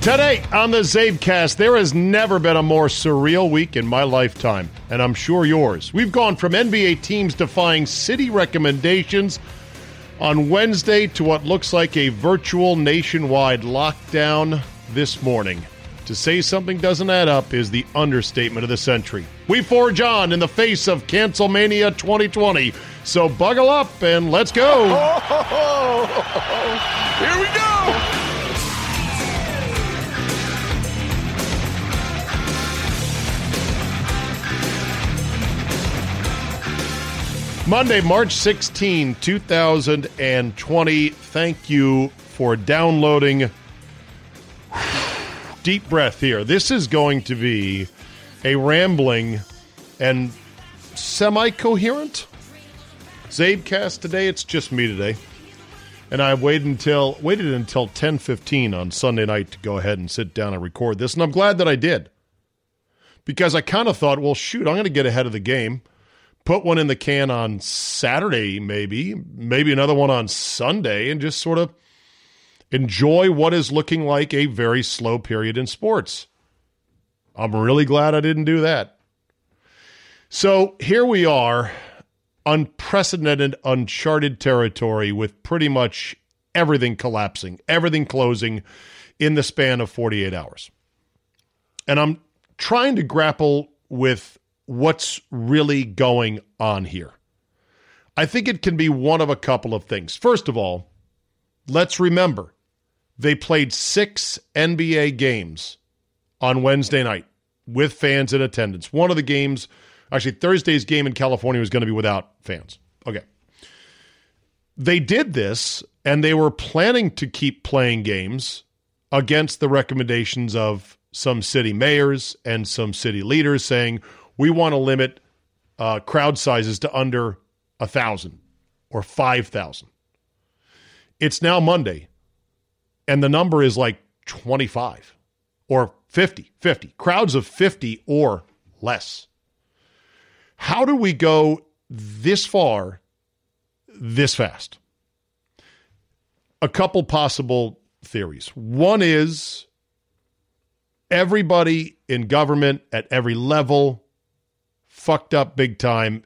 Today on the CzabeCast, there has never been a more surreal week in my lifetime, and I'm sure yours. We've gone from NBA teams defying city recommendations on Wednesday to what looks like a virtual nationwide lockdown this morning. To say something doesn't add up is the understatement of the century. We forge on in the face of Cancelmania 2020. So buckle up and let's go. Here we go. Monday, March 16, 2020. Thank you for downloading. Deep breath here. This is going to be a rambling and semi coherent CzabeCast today. It's just me today. And I waited until waited until 10:15 on Sunday night to go ahead and sit down and record this, and I'm glad that I did. Because I kind of thought, well, shoot, I'm going to get ahead of the game put one in the can on Saturday, maybe, maybe another one on Sunday, and just sort of enjoy what is looking like a very slow period in sports. I'm really glad I didn't do that. So here we are, unprecedented, uncharted territory with pretty much everything collapsing, everything closing in the span of 48 hours. And I'm trying to grapple with what's really going on here. I think it can be one of a couple of things. First of all, let's remember they played six NBA games on Wednesday night with fans in attendance. One of the games, actually, Thursday's game in California was going to be without fans. Okay. They did this and they were planning to keep playing games against the recommendations of some city mayors and some city leaders saying, we want to limit uh, crowd sizes to under a thousand or five thousand. It's now Monday, and the number is like 25 or 50, 50 crowds of 50 or less. How do we go this far this fast? A couple possible theories. One is everybody in government at every level fucked up big time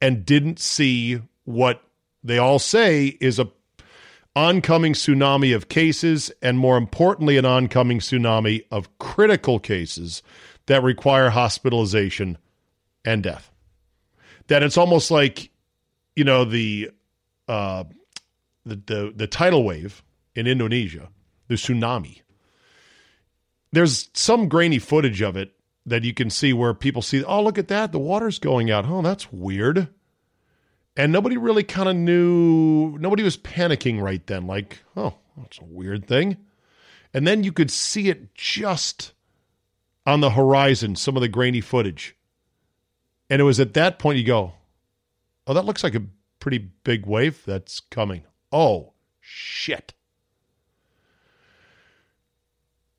and didn't see what they all say is a oncoming tsunami of cases and more importantly an oncoming tsunami of critical cases that require hospitalization and death. That it's almost like you know the uh the the, the tidal wave in Indonesia the tsunami. There's some grainy footage of it that you can see where people see, oh, look at that, the water's going out. Oh, that's weird. And nobody really kind of knew, nobody was panicking right then, like, oh, that's a weird thing. And then you could see it just on the horizon, some of the grainy footage. And it was at that point you go, oh, that looks like a pretty big wave that's coming. Oh, shit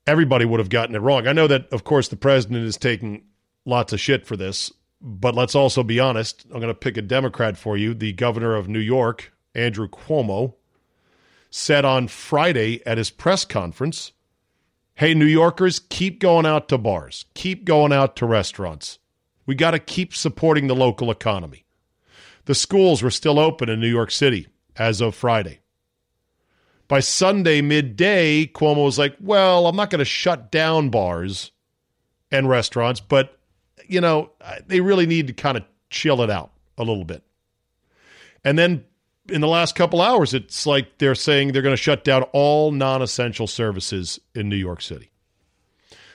everybody would have gotten it wrong. I know that, of course, the president is taking lots of shit for this, but let's also be honest. I'm going to pick a Democrat for you. The governor of New York, Andrew Cuomo, said on Friday at his press conference Hey, New Yorkers, keep going out to bars, keep going out to restaurants. We got to keep supporting the local economy. The schools were still open in New York City as of Friday. By Sunday midday, Cuomo was like, well, I'm not going to shut down bars and restaurants, but, you know, they really need to kind of chill it out a little bit. And then in the last couple hours, it's like they're saying they're going to shut down all non essential services in New York City.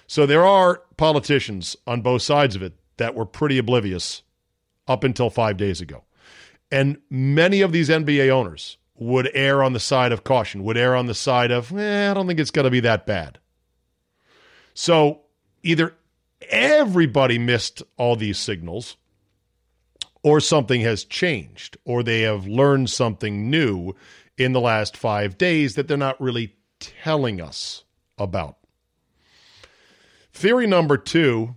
So there are politicians on both sides of it that were pretty oblivious up until five days ago. And many of these NBA owners would err on the side of caution, would err on the side of, eh, I don't think it's going to be that bad. So either everybody missed all these signals, or something has changed, or they have learned something new in the last five days that they're not really telling us about. Theory number two,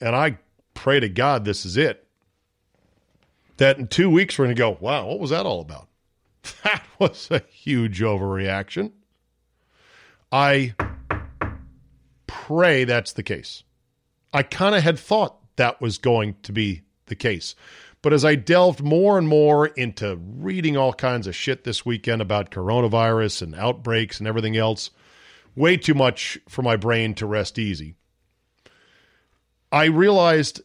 and I pray to God this is it, that in two weeks we're going to go, wow, what was that all about? That was a huge overreaction. I pray that's the case. I kind of had thought that was going to be the case. But as I delved more and more into reading all kinds of shit this weekend about coronavirus and outbreaks and everything else, way too much for my brain to rest easy. I realized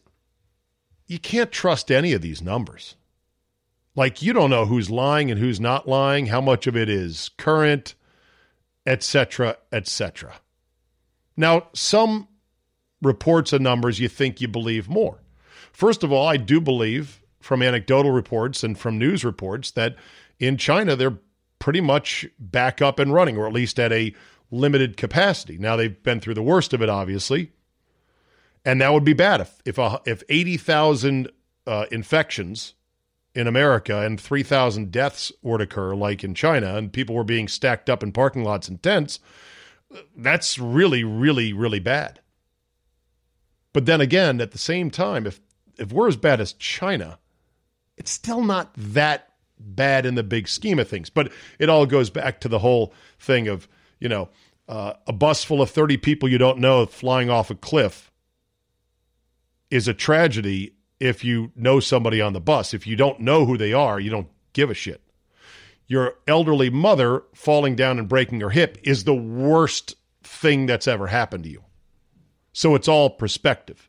you can't trust any of these numbers. Like you don't know who's lying and who's not lying, how much of it is current, etc., etc. Now, some reports and numbers you think you believe more. First of all, I do believe from anecdotal reports and from news reports that in China they're pretty much back up and running, or at least at a limited capacity. Now they've been through the worst of it, obviously, and that would be bad if if if eighty thousand uh, infections in America and three thousand deaths were to occur, like in China, and people were being stacked up in parking lots and tents. That's really, really, really bad. But then again, at the same time, if if we're as bad as China, it's still not that bad in the big scheme of things. But it all goes back to the whole thing of you know uh, a bus full of thirty people you don't know flying off a cliff is a tragedy if you know somebody on the bus. If you don't know who they are, you don't give a shit. Your elderly mother falling down and breaking her hip is the worst thing that's ever happened to you. So it's all perspective.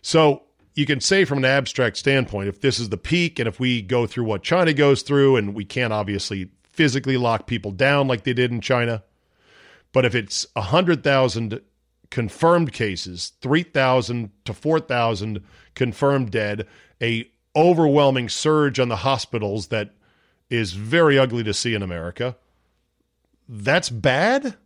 So you can say from an abstract standpoint, if this is the peak and if we go through what China goes through, and we can't obviously physically lock people down like they did in China, but if it's 100,000 confirmed cases, 3,000 to 4,000 confirmed dead, a overwhelming surge on the hospitals that is very ugly to see in America. That's bad.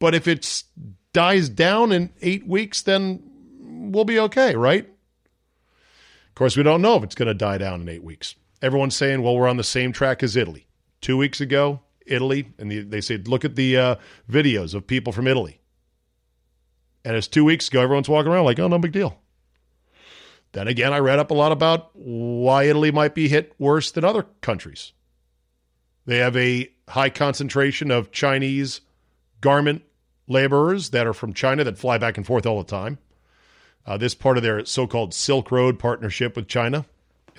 But if it dies down in 8 weeks then we'll be okay, right? Of course, we don't know if it's going to die down in 8 weeks. Everyone's saying, well, we're on the same track as Italy. 2 weeks ago, Italy, and they said, look at the uh, videos of people from Italy and it's two weeks ago, everyone's walking around like, oh, no big deal. Then again, I read up a lot about why Italy might be hit worse than other countries. They have a high concentration of Chinese garment laborers that are from China that fly back and forth all the time. Uh, this part of their so called Silk Road partnership with China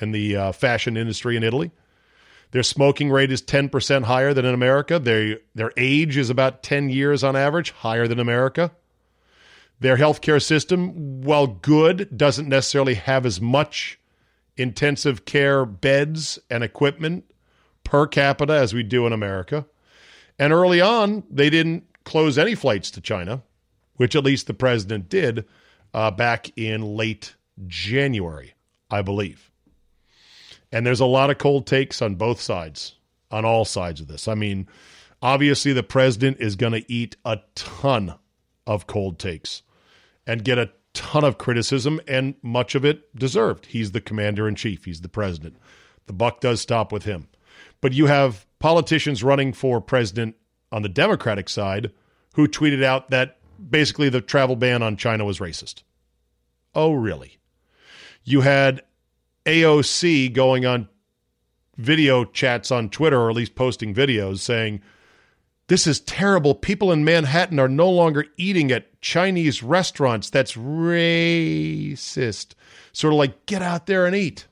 and the uh, fashion industry in Italy. Their smoking rate is 10% higher than in America. They, their age is about 10 years on average, higher than America. Their healthcare system, while good, doesn't necessarily have as much intensive care beds and equipment per capita as we do in America. And early on, they didn't close any flights to China, which at least the president did uh, back in late January, I believe. And there's a lot of cold takes on both sides, on all sides of this. I mean, obviously, the president is going to eat a ton of cold takes and get a ton of criticism, and much of it deserved. He's the commander in chief, he's the president. The buck does stop with him. But you have politicians running for president on the Democratic side who tweeted out that basically the travel ban on China was racist. Oh, really? You had AOC going on video chats on Twitter, or at least posting videos saying, this is terrible. People in Manhattan are no longer eating at Chinese restaurants. That's racist. Sort of like, get out there and eat.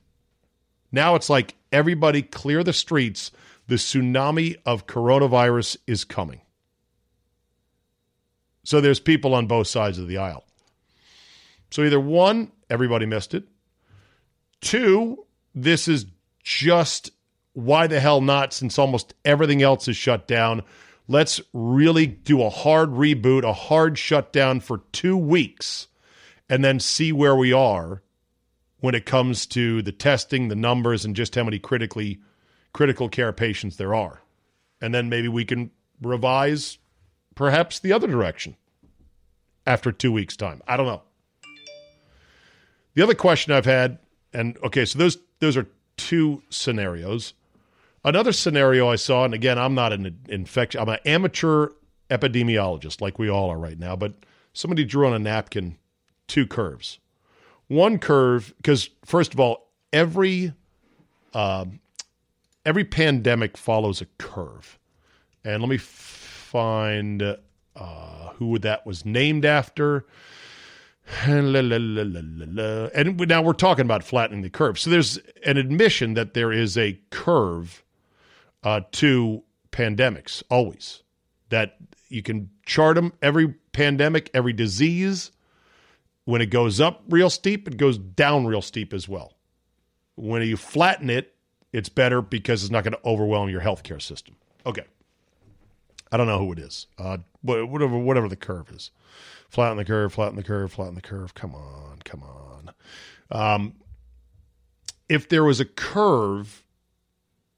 Now it's like, everybody clear the streets. The tsunami of coronavirus is coming. So there's people on both sides of the aisle. So either one, everybody missed it. Two, this is just why the hell not since almost everything else is shut down. Let's really do a hard reboot, a hard shutdown for two weeks, and then see where we are when it comes to the testing, the numbers, and just how many critically critical care patients there are. And then maybe we can revise perhaps the other direction after two weeks' time. I don't know. The other question I've had, and okay, so those those are two scenarios. Another scenario I saw, and again, I'm not an infection, I'm an amateur epidemiologist like we all are right now, but somebody drew on a napkin two curves. One curve, because first of all, every uh, every pandemic follows a curve, and let me find uh, who that was named after. And now we're talking about flattening the curve. So there's an admission that there is a curve uh, to pandemics, always. That you can chart them every pandemic, every disease. When it goes up real steep, it goes down real steep as well. When you flatten it, it's better because it's not going to overwhelm your healthcare system. Okay. I don't know who it is. Uh, whatever, whatever the curve is. Flatten the curve, flatten the curve, flatten the curve. Come on, come on. Um, if there was a curve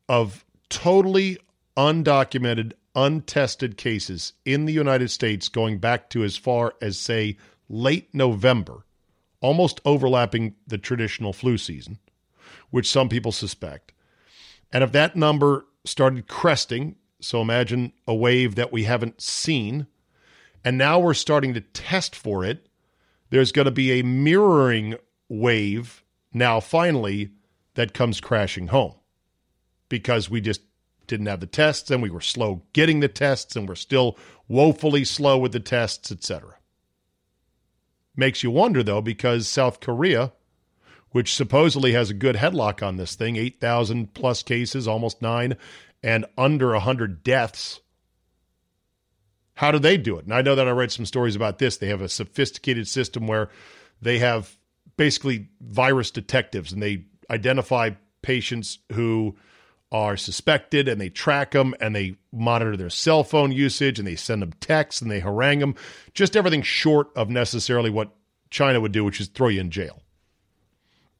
of totally undocumented, untested cases in the United States going back to as far as, say, late November, almost overlapping the traditional flu season, which some people suspect. And if that number started cresting, so imagine a wave that we haven't seen, and now we're starting to test for it, there's going to be a mirroring wave now finally that comes crashing home because we just didn't have the tests and we were slow getting the tests and we're still woefully slow with the tests, etc. Makes you wonder though, because South Korea, which supposedly has a good headlock on this thing, 8,000 plus cases, almost nine, and under 100 deaths. How do they do it? And I know that I read some stories about this. They have a sophisticated system where they have basically virus detectives and they identify patients who are suspected and they track them and they monitor their cell phone usage and they send them texts and they harangue them. Just everything short of necessarily what China would do, which is throw you in jail.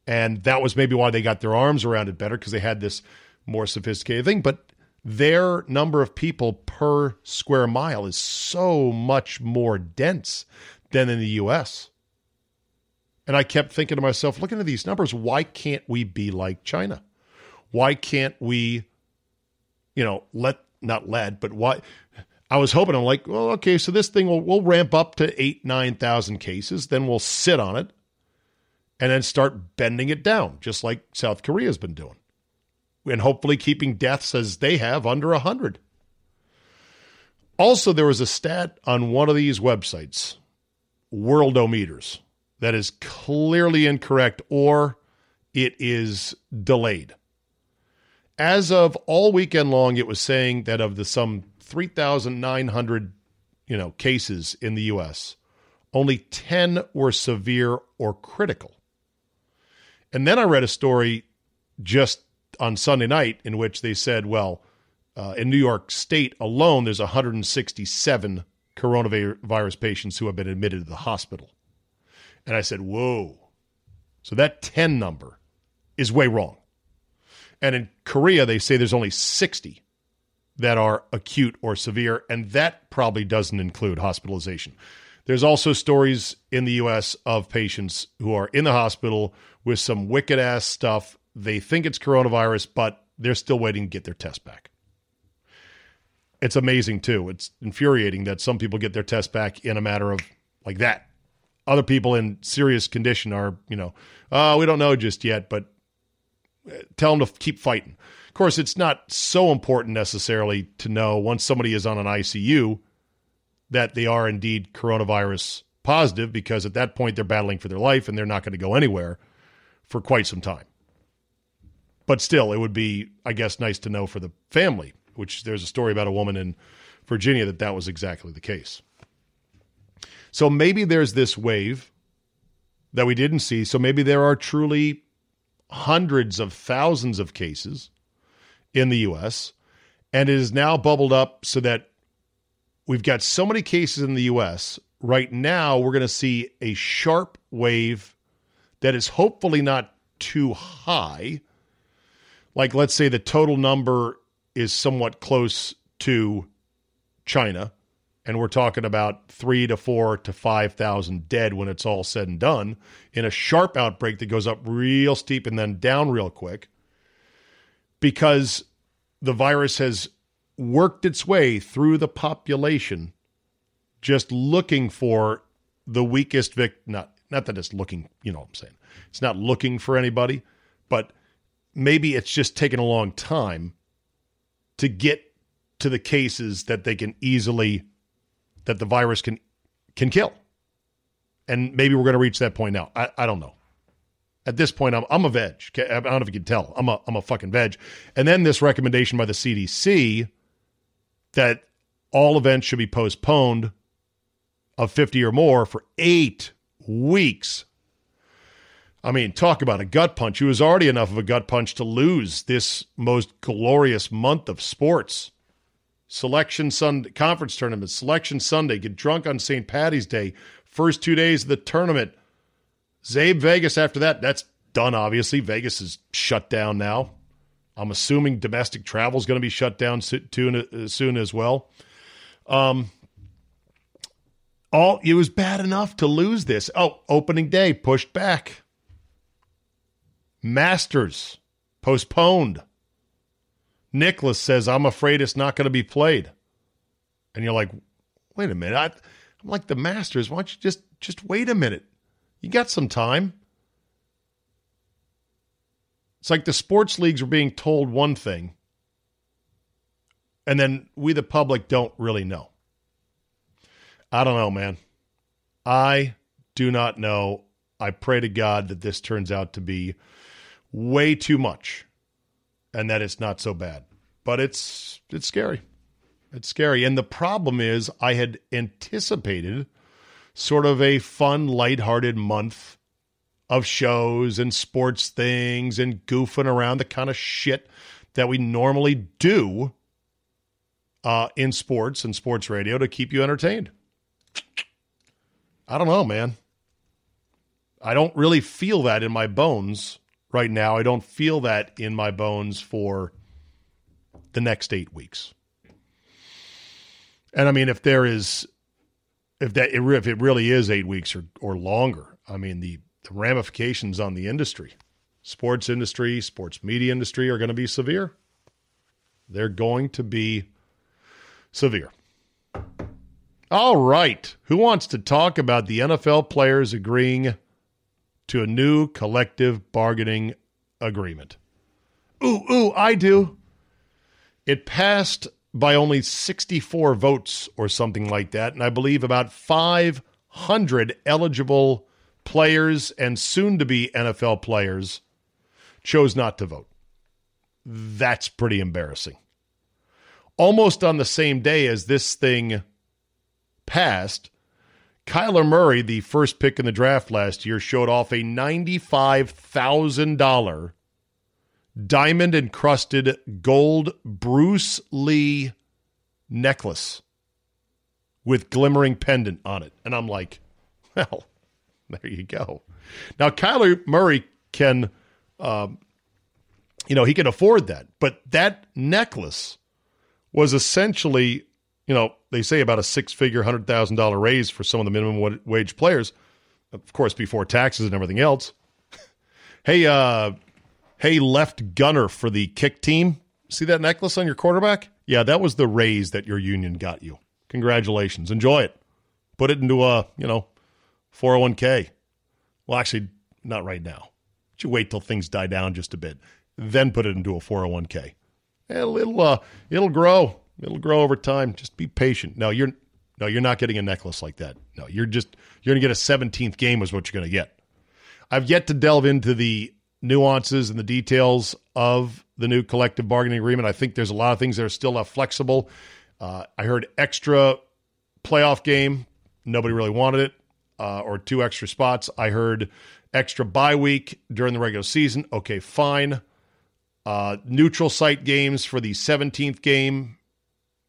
And that was maybe why they got their arms around it better because they had this more sophisticated thing. But their number of people per square mile is so much more dense than in the US. And I kept thinking to myself, looking at these numbers, why can't we be like China? Why can't we, you know, let not let, but why? I was hoping I'm like, well, okay, so this thing will we'll ramp up to eight nine thousand cases, then we'll sit on it, and then start bending it down, just like South Korea's been doing, and hopefully keeping deaths as they have under a hundred. Also, there was a stat on one of these websites, Worldometers, that is clearly incorrect or it is delayed. As of all weekend long, it was saying that of the some 3,900, you know, cases in the U.S., only 10 were severe or critical. And then I read a story just on Sunday night in which they said, well, uh, in New York State alone, there's 167 coronavirus patients who have been admitted to the hospital. And I said, whoa. So that 10 number is way wrong. And in Korea, they say there's only 60 that are acute or severe, and that probably doesn't include hospitalization. There's also stories in the US of patients who are in the hospital with some wicked ass stuff. They think it's coronavirus, but they're still waiting to get their test back. It's amazing too. It's infuriating that some people get their test back in a matter of like that. Other people in serious condition are, you know, uh, we don't know just yet, but tell them to keep fighting. Of course, it's not so important necessarily to know once somebody is on an ICU that they are indeed coronavirus positive because at that point they're battling for their life and they're not going to go anywhere for quite some time. But still, it would be, I guess, nice to know for the family, which there's a story about a woman in Virginia that that was exactly the case. So maybe there's this wave that we didn't see. So maybe there are truly hundreds of thousands of cases in the U.S., and it is now bubbled up so that we've got so many cases in the U.S. Right now, we're going to see a sharp wave that is hopefully not too high. Like, let's say the total number is somewhat close to China, and we're talking about three to four to 5,000 dead when it's all said and done in a sharp outbreak that goes up real steep and then down real quick because the virus has worked its way through the population just looking for the weakest victim. Not, not that it's looking, you know what I'm saying. It's not looking for anybody, but maybe it's just taken a long time to get to the cases that they can easily that the virus can can kill. And maybe we're going to reach that point now. I, I don't know. At this point, I'm, I'm a veg. I don't know if you can tell. I'm a, I'm a fucking veg. And then this recommendation by the CDC that all events should be postponed of 50 or more for eight weeks. I mean, talk about a gut punch. It was already enough of a gut punch to lose this most glorious month of sports. Selection Sunday, conference tournament, Selection Sunday, get drunk on St. Patty's Day, first two days of the tournament. Czabe Vegas after that, that's done, obviously. Vegas is shut down now. I'm assuming domestic travel is going to be shut down soon, soon as well. Um, all it was bad enough to lose this. Oh, opening day pushed back. Masters postponed. Nicklaus says, I'm afraid it's not going to be played. And you're like, wait a minute. I, I'm like the Masters. Why don't you just just wait a minute? You got some time. It's like the sports leagues were being told one thing, and then we, the public, don't really know. I don't know, man. I do not know. I pray to God that this turns out to be way too much and that it's not so bad. But it's it's scary. It's scary. And the problem is I had anticipated sort of a fun, lighthearted month of shows and sports things and goofing around the kind of shit that we normally do uh, in sports and sports radio to keep you entertained. I don't know, man. I don't really feel that in my bones right now. I don't feel that in my bones for the next eight weeks. And I mean, if there is, if that, if it really is eight weeks or, or longer, I mean, the, the ramifications on the industry, sports industry, sports media industry are going to be severe. They're going to be severe. All right. Who wants to talk about the NFL players agreeing to a new collective bargaining agreement? Ooh, ooh, I do. It passed by only 64 votes or something like that. And I believe about 500 eligible players and soon to be NFL players chose not to vote. That's pretty embarrassing. Almost on the same day as this thing passed, Kyler Murray, the first pick in the draft last year, showed off a $95,000 diamond encrusted gold Bruce Lee necklace with glimmering pendant on it. And I'm like, well, there you go. Now, Kyler Murray can, um, you know, he can afford that. But that necklace was essentially you know, they say about a six figure, $100,000 raise for some of the minimum wage players, of course, before taxes and everything else. hey, uh, hey, left gunner for the kick team. See that necklace on your quarterback? Yeah, that was the raise that your union got you. Congratulations. Enjoy it. Put it into a, you know, 401k. Well, actually, not right now. But you wait till things die down just a bit. Then put it into a 401k. It'll, it'll, uh, it'll grow. It'll grow over time. Just be patient. No, you're no, you're not getting a necklace like that. No, you're just you're going to get a 17th game is what you're going to get. I've yet to delve into the nuances and the details of the new collective bargaining agreement. I think there's a lot of things that are still not flexible. Uh, I heard extra playoff game. Nobody really wanted it, uh, or two extra spots. I heard extra bye week during the regular season. Okay, fine. Uh, neutral site games for the 17th game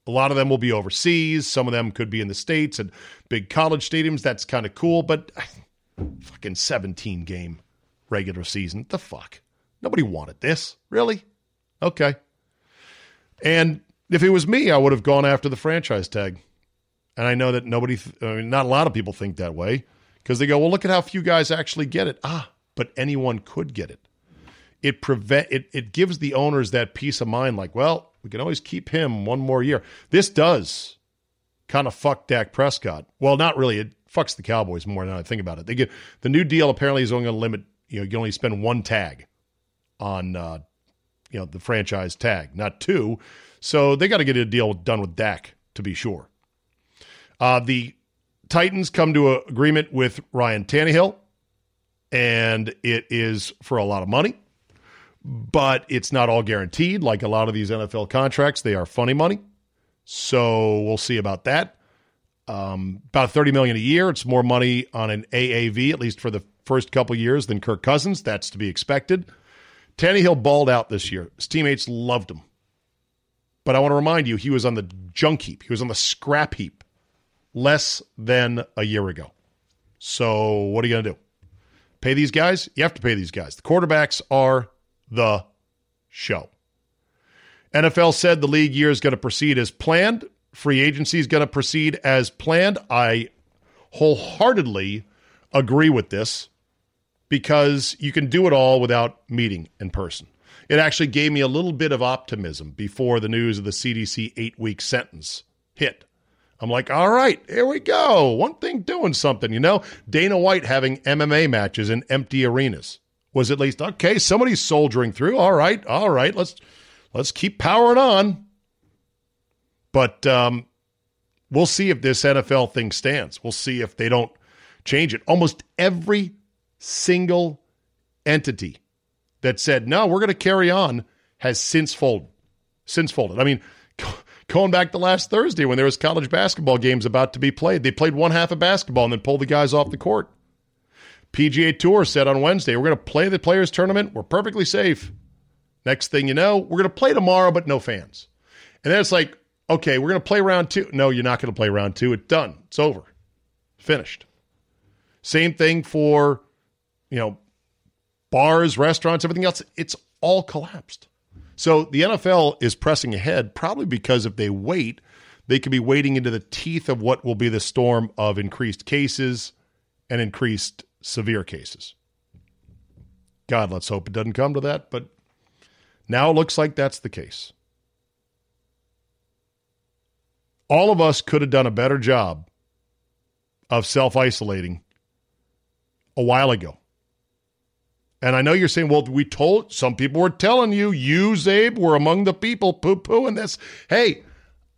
a lot of them will be overseas. Some of them could be in the States and big college stadiums. That's kind of cool, but fucking 17 game regular season. The fuck? Nobody wanted this. Really? Okay. And if it was me, I would have gone after the franchise tag. And I know that nobody, I mean, not a lot of people think that way because they go, well, look at how few guys actually get it. Ah, but anyone could get it. It prevent it, it gives the owners that peace of mind, like, well, we can always keep him one more year. This does kind of fuck Dak Prescott. Well, not really. It fucks the Cowboys more than I think about it. They get the new deal apparently is only going to limit. You know, you only spend one tag on uh, you know the franchise tag, not two. So they got to get a deal done with Dak to be sure. Uh, the Titans come to an agreement with Ryan Tannehill, and it is for a lot of money, but it's not all guaranteed. Like a lot of these NFL contracts, they are funny money. So we'll see about that. Um, about 30 million a year. It's more money on an AAV, at least for the first couple years, than Kirk Cousins. That's to be expected. Tannehill balled out this year. His teammates loved him. But I want to remind you, he was on the junk heap. He was on the scrap heap less than a year ago. So what are you going to do? Pay these guys? You have to pay these guys. The quarterbacks are the show. NFL said the league year is going to proceed as planned. Free agency is going to proceed as planned. I wholeheartedly agree with this because you can do it all without meeting in person. It actually gave me a little bit of optimism before the news of the CDC eight week sentence hit. I'm like, all right, here we go. One thing doing something, you know? Dana White having MMA matches in empty arenas was at least okay, somebody's soldiering through. All right, all right, let's let's keep powering on. But um, we'll see if this NFL thing stands. We'll see if they don't change it. Almost every single entity that said, no, we're going to carry on has since folded. Since folded. I mean, going back to last Thursday when there was college basketball games about to be played, they played one half of basketball and then pulled the guys off the court. PGA Tour said on Wednesday, we're going to play the players tournament. We're perfectly safe. Next thing you know, we're going to play tomorrow, but no fans. And then it's like, okay, we're going to play round two. No, you're not going to play round two. It's done. It's over. Finished. Same thing for, you know, bars, restaurants, everything else. It's all collapsed. So the NFL is pressing ahead, probably because if they wait, they could be waiting into the teeth of what will be the storm of increased cases and increased severe cases. God, let's hope it doesn't come to that, but now it looks like that's the case. All of us could have done a better job of self isolating a while ago. And I know you're saying, well, we told some people were telling you, you, Czabe, were among the people poo pooing this. Hey,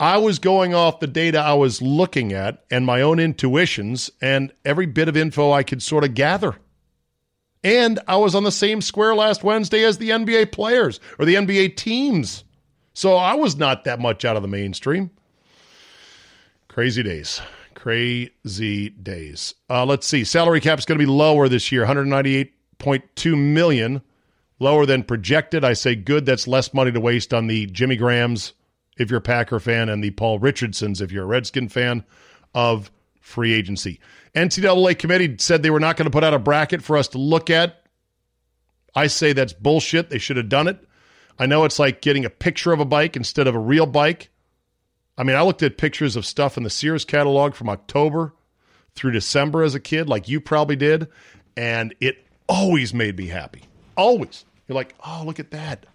I was going off the data I was looking at and my own intuitions and every bit of info I could sort of gather. And I was on the same square last Wednesday as the NBA players or the NBA teams. So I was not that much out of the mainstream. Crazy days. Crazy days. Uh, let's see. Salary cap is going to be lower this year, 198.2 million, lower than projected. I say good. That's less money to waste on the Jimmy Grahams if you're a Packer fan and the Paul Richardsons if you're a Redskin fan of free agency. NCAA committee said they were not going to put out a bracket for us to look at. I say that's bullshit. They should have done it. I know it's like getting a picture of a bike instead of a real bike. I mean, I looked at pictures of stuff in the Sears catalog from October through December as a kid, like you probably did, and it always made me happy. Always. You're like, oh, look at that.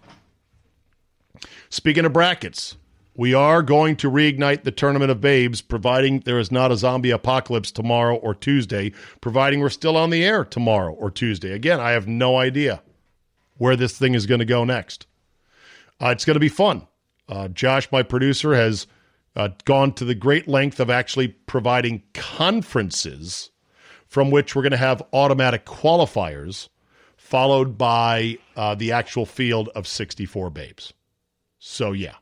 Speaking of brackets, we are going to reignite the Tournament of Babes, providing there is not a zombie apocalypse tomorrow or Tuesday, providing we're still on the air tomorrow or Tuesday. Again, I have no idea where this thing is going to go next. Uh, it's going to be fun. Uh, Josh, my producer, has uh, gone to the great length of actually providing conferences from which we're going to have automatic qualifiers, followed by uh, the actual field of 64 babes. So, yeah.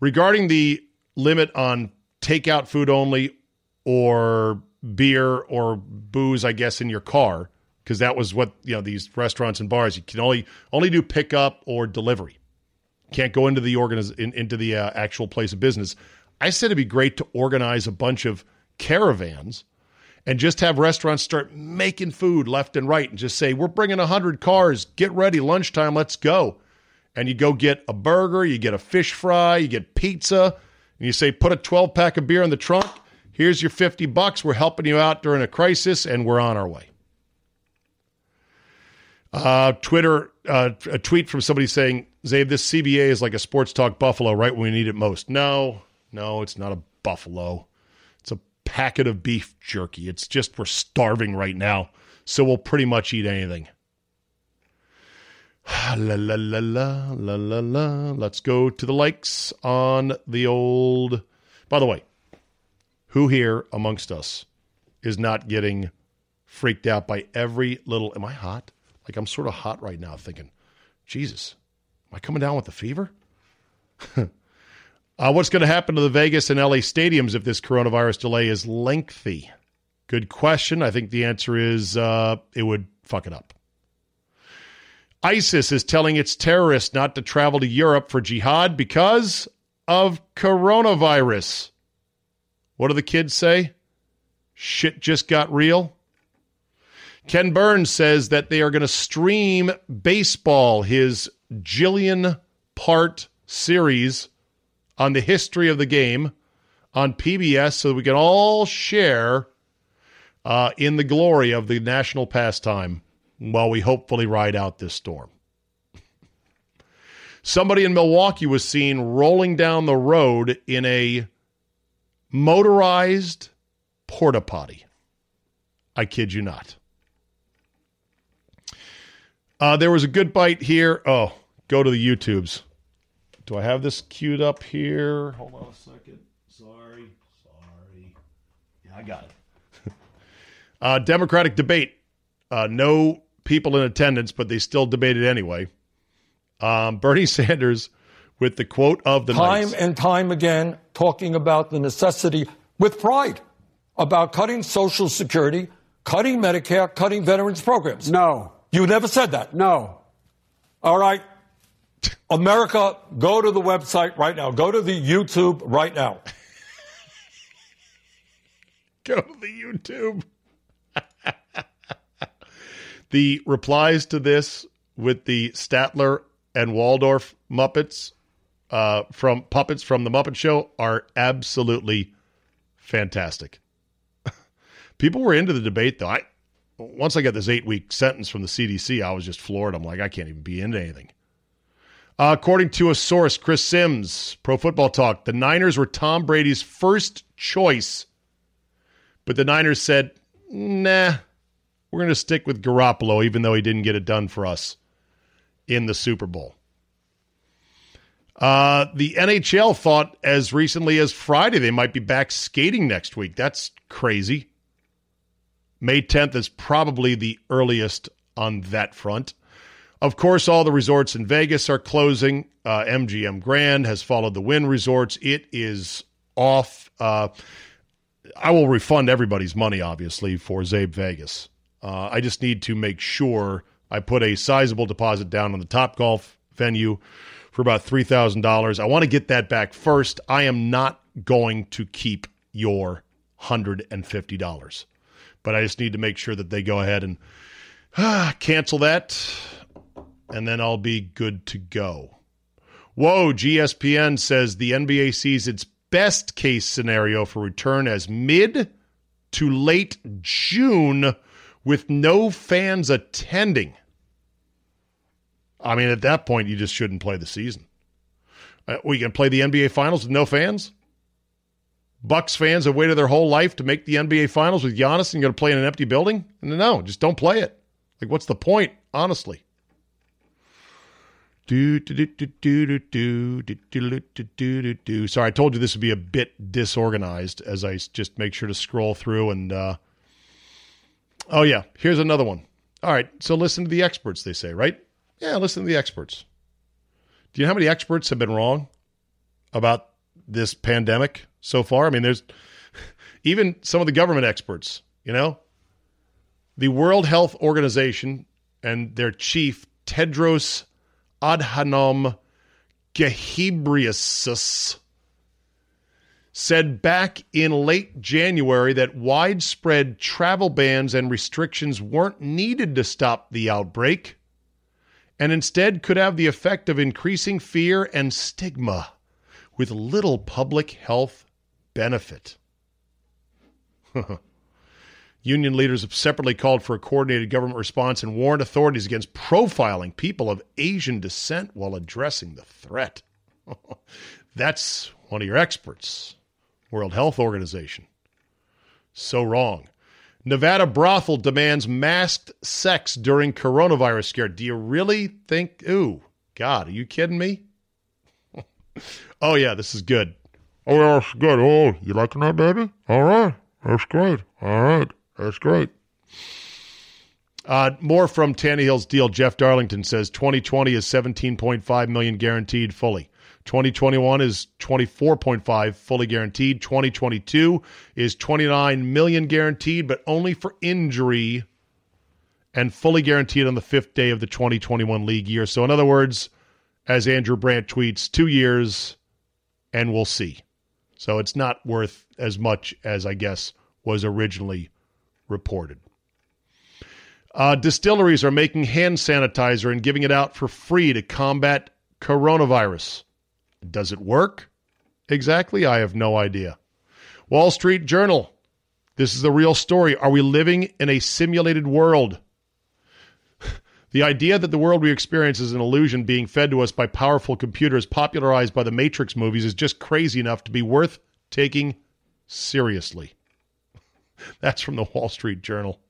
Regarding the limit on takeout food only or beer or booze, I guess, in your car, because that was what you know these restaurants and bars you can only only do pickup or delivery. Can't go into the organiz- in, into the uh, actual place of business. I said it'd be great to organize a bunch of caravans and just have restaurants start making food left and right and just say we're bringing 100 cars get ready lunchtime let's go and you go get a burger, you get a fish fry, you get pizza, and you say, put a 12 pack of beer in the trunk. Here's your 50 bucks. We're helping you out during a crisis, and we're on our way. Uh, Twitter, uh, a tweet from somebody saying, Czabe, this CBA is like a sports talk buffalo right when we need it most. No, no, it's not a buffalo. It's a packet of beef jerky. It's just we're starving right now, so we'll pretty much eat anything. La la la la la la la. Let's go to the likes on the old. By the way, Who here amongst us is not getting freaked out by every little? Am I hot? Like I'm sort of hot right now, thinking, Jesus, am I coming down with the fever? uh, what's going to happen to the Vegas and LA stadiums if this coronavirus delay is lengthy? Good question. I think the answer is uh, it would fuck it up. ISIS is telling its terrorists not to travel to Europe for jihad because of coronavirus. What do the kids say? Shit just got real. Ken Burns says that they are going to stream baseball, his Jillian part series on the history of the game on PBS so we can all share uh, in the glory of the national pastime while we hopefully ride out this storm. Somebody in Milwaukee was seen rolling down the road in a motorized porta potty. I kid you not. Uh, there was a good bite here. Oh, go to the YouTubes. Do I have this queued up here? Hold on a second. Sorry. Sorry. Yeah, I got it. uh, Democratic debate. Uh, no people in attendance, but they still debated anyway. Um, Bernie Sanders with the quote of the time night. and time again talking about the necessity with pride about cutting Social Security, cutting Medicare, cutting veterans programs. No. You never said that. No. All right. America, go to the website right now. Go to the YouTube right now. go to the YouTube. The replies to this with the Statler and Waldorf Muppets uh, from puppets from the Muppet Show are absolutely fantastic. People were into the debate though. I once I got this eight week sentence from the CDC, I was just floored. I'm like, I can't even be into anything. Uh, according to a source, Chris Simms, Pro Football Talk, the Niners were Tom Brady's first choice, but the Niners said, "Nah, we're going to stick with Garoppolo, even though he didn't get it done for us in the Super Bowl." Uh, the NHL thought as recently as Friday they might be back skating next week. That's crazy. May 10th is probably the earliest on that front. Of course, all the resorts in Vegas are closing. Uh, MGM Grand has followed the Wynn resorts. It is off. Uh, I will refund everybody's money, obviously, for Czabe Vegas. Uh, I just need to make sure I put a sizable deposit down on the Top Golf venue for about $3,000. I want to get that back first. I am not going to keep your $150 but I just need to make sure that they go ahead and ah, cancel that, and then I'll be good to go. Whoa, ESPN says the NBA sees its best case scenario for return as mid to late June with no fans attending. I mean, at that point, you just shouldn't play the season. Uh, we can play the NBA Finals with no fans? Bucks fans have waited their whole life to make the NBA Finals with Giannis, and you're going to play in an empty building? No, just don't play it. Like, what's the point? Honestly. Sorry, I told you this would be a bit disorganized as I just make sure to scroll through and. uh Oh yeah, here's another one. All right, so listen to the experts. They say, right? Yeah, listen to the experts. Do you know how many experts have been wrong about this pandemic so far? I mean, there's even some of the government experts, you know, the World Health Organization and their chief, Tedros Adhanom Ghebreyesus, said back in late January that widespread travel bans and restrictions weren't needed to stop the outbreak and instead could have the effect of increasing fear and stigma with little public health benefit. Union leaders have separately called for a coordinated government response and warned authorities against profiling people of Asian descent while addressing the threat. That's one of your experts, World Health Organization. So wrong. Nevada brothel demands masked sex during coronavirus scare. Do you really think? Ooh, God, are you kidding me? oh, yeah, this is good. Oh, that's good. Oh, you liking that, baby? All right. That's great. All right. That's great. Uh, more from Tannehill's deal. Jeff Darlington says 2020 is 17.5 million guaranteed fully. 2021 is 24.5 fully guaranteed. 2022 is 29 million guaranteed, but only for injury and fully guaranteed on the fifth day of the 2021 league year. So, in other words, as Andrew Brandt tweets, two years and we'll see. So it's not worth as much as I guess was originally reported. Uh, distilleries are making hand sanitizer and giving it out for free to combat coronavirus. Does it work? Exactly, I have no idea. Wall Street Journal. This is the real story. Are we living in a simulated world? The idea that the world we experience is an illusion being fed to us by powerful computers popularized by the Matrix movies is just crazy enough to be worth taking seriously. That's from the Wall Street Journal.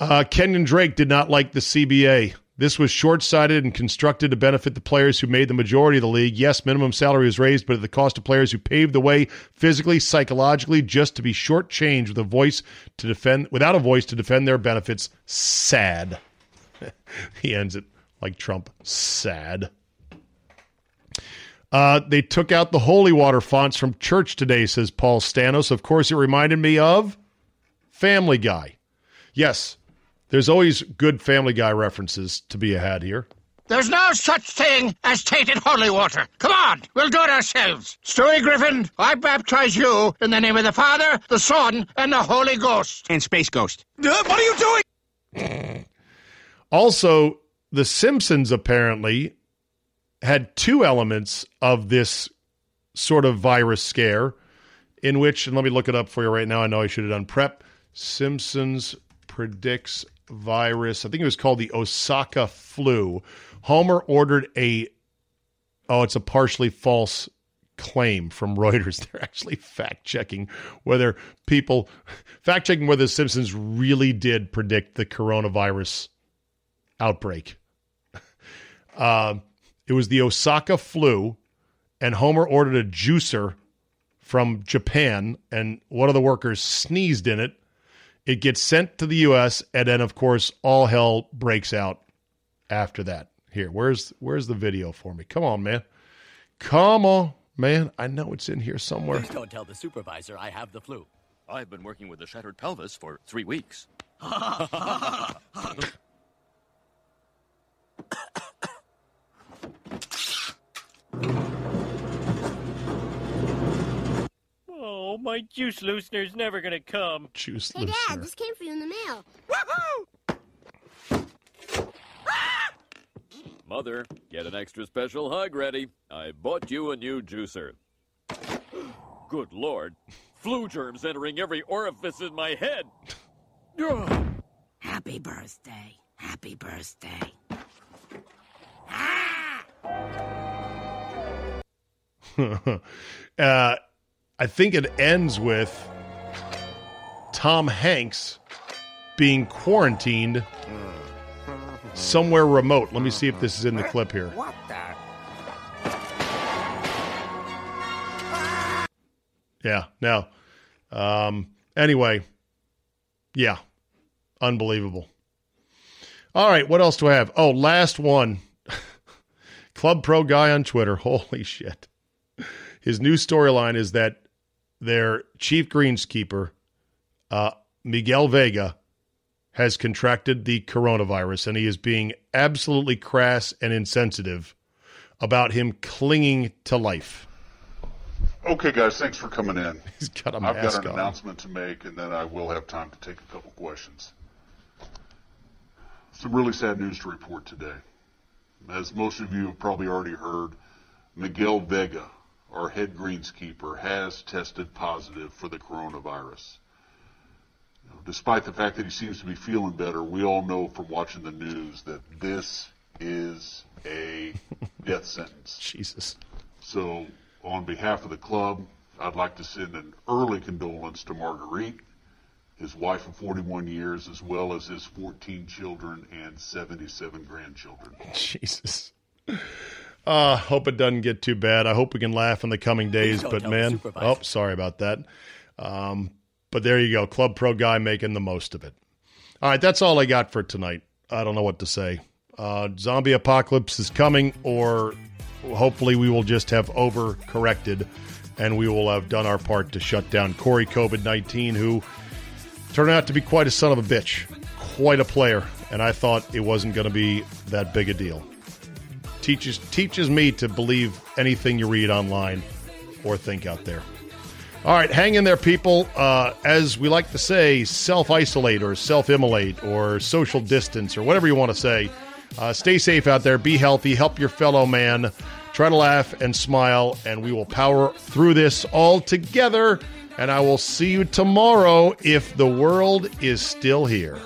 Uh, Kenyan Drake did not like the CBA. This was short sighted and constructed to benefit the players who made the majority of the league. Yes, minimum salary was raised, but at the cost of players who paved the way physically, psychologically, just to be shortchanged with a voice to defend without a voice to defend their benefits. Sad. he ends it like Trump. Sad. Uh, they took out the holy water fonts from church today, says Paul Stanos. Of course, it reminded me of Family Guy. Yes, there's always good Family Guy references to be had here. There's no such thing as tainted holy water. Come on, we'll do it ourselves. Stewie Griffin, I baptize you in the name of the Father, the Son, and the Holy Ghost. And Space Ghost. Uh, what are you doing? Also, The Simpsons apparently had two elements of this sort of virus scare, in which, and let me look it up for you right now. I know I should have done prep. Simpsons predicts virus. I think it was called the Osaka flu. Homer ordered a, oh, it's a partially false claim from Reuters. They're actually fact checking whether people, fact checking whether the Simpsons really did predict the coronavirus outbreak. Uh, it was the Osaka flu, and Homer ordered a juicer from Japan, and one of the workers sneezed in it. It gets sent to the U.S., and then, of course, all hell breaks out after that. Here, where's where's the video for me? Come on, man. Come on, man. I know it's in here somewhere. Please don't tell the supervisor I have the flu. I've been working with a shattered pelvis for three weeks. Oh, my juice loosener's never gonna come. Juice Hey, Dad, this came for you in the mail. Woohoo! Mother, get an extra special hug ready. I bought you a new juicer. Good lord. Flu germs entering every orifice in my head. Happy birthday. Happy birthday. Ah! uh, I think it ends with Tom Hanks being quarantined somewhere remote. Let me see if this is in the clip here. What the? Yeah. Now, um, anyway, yeah, unbelievable. All right, what else do I have? Oh, last one. Club Pro guy on Twitter. Holy shit. His new storyline is that their chief greenskeeper, uh, Miguel Vega, has contracted the coronavirus and he is being absolutely crass and insensitive about him clinging to life. Okay, guys, thanks for coming in. He's got a I've got an on. announcement to make, and then I will have time to take a couple questions. Some really sad news to report today. As most of you have probably already heard, Miguel Vega, our head greenskeeper, has tested positive for the coronavirus. Despite the fact that he seems to be feeling better, we all know from watching the news that this is a death sentence. Jesus. So, on behalf of the club, I'd like to send an early condolence to Marguerite, his wife of 41 years, as well as his 14 children and 77 grandchildren. Jesus. Uh, hope it doesn't get too bad. I hope we can laugh in the coming days. But man, oh, sorry about that. Um, but there you go, Club Pro guy making the most of it. All right, that's all I got for tonight. I don't know what to say. Uh, zombie apocalypse is coming, or hopefully we will just have overcorrected and we will have done our part to shut down Corey COVID 19, who turned out to be quite a son of a bitch, quite a player, and I thought it wasn't going to be that big a deal. Teaches teaches me to believe anything you read online or think out there. All right, hang in there, people. Uh, as we like to say, self isolate or self immolate or social distance or whatever you want to say. Uh, stay safe out there. Be healthy. Help your fellow man. Try to laugh and smile, and we will power through this all together. And I will see you tomorrow if the world is still here.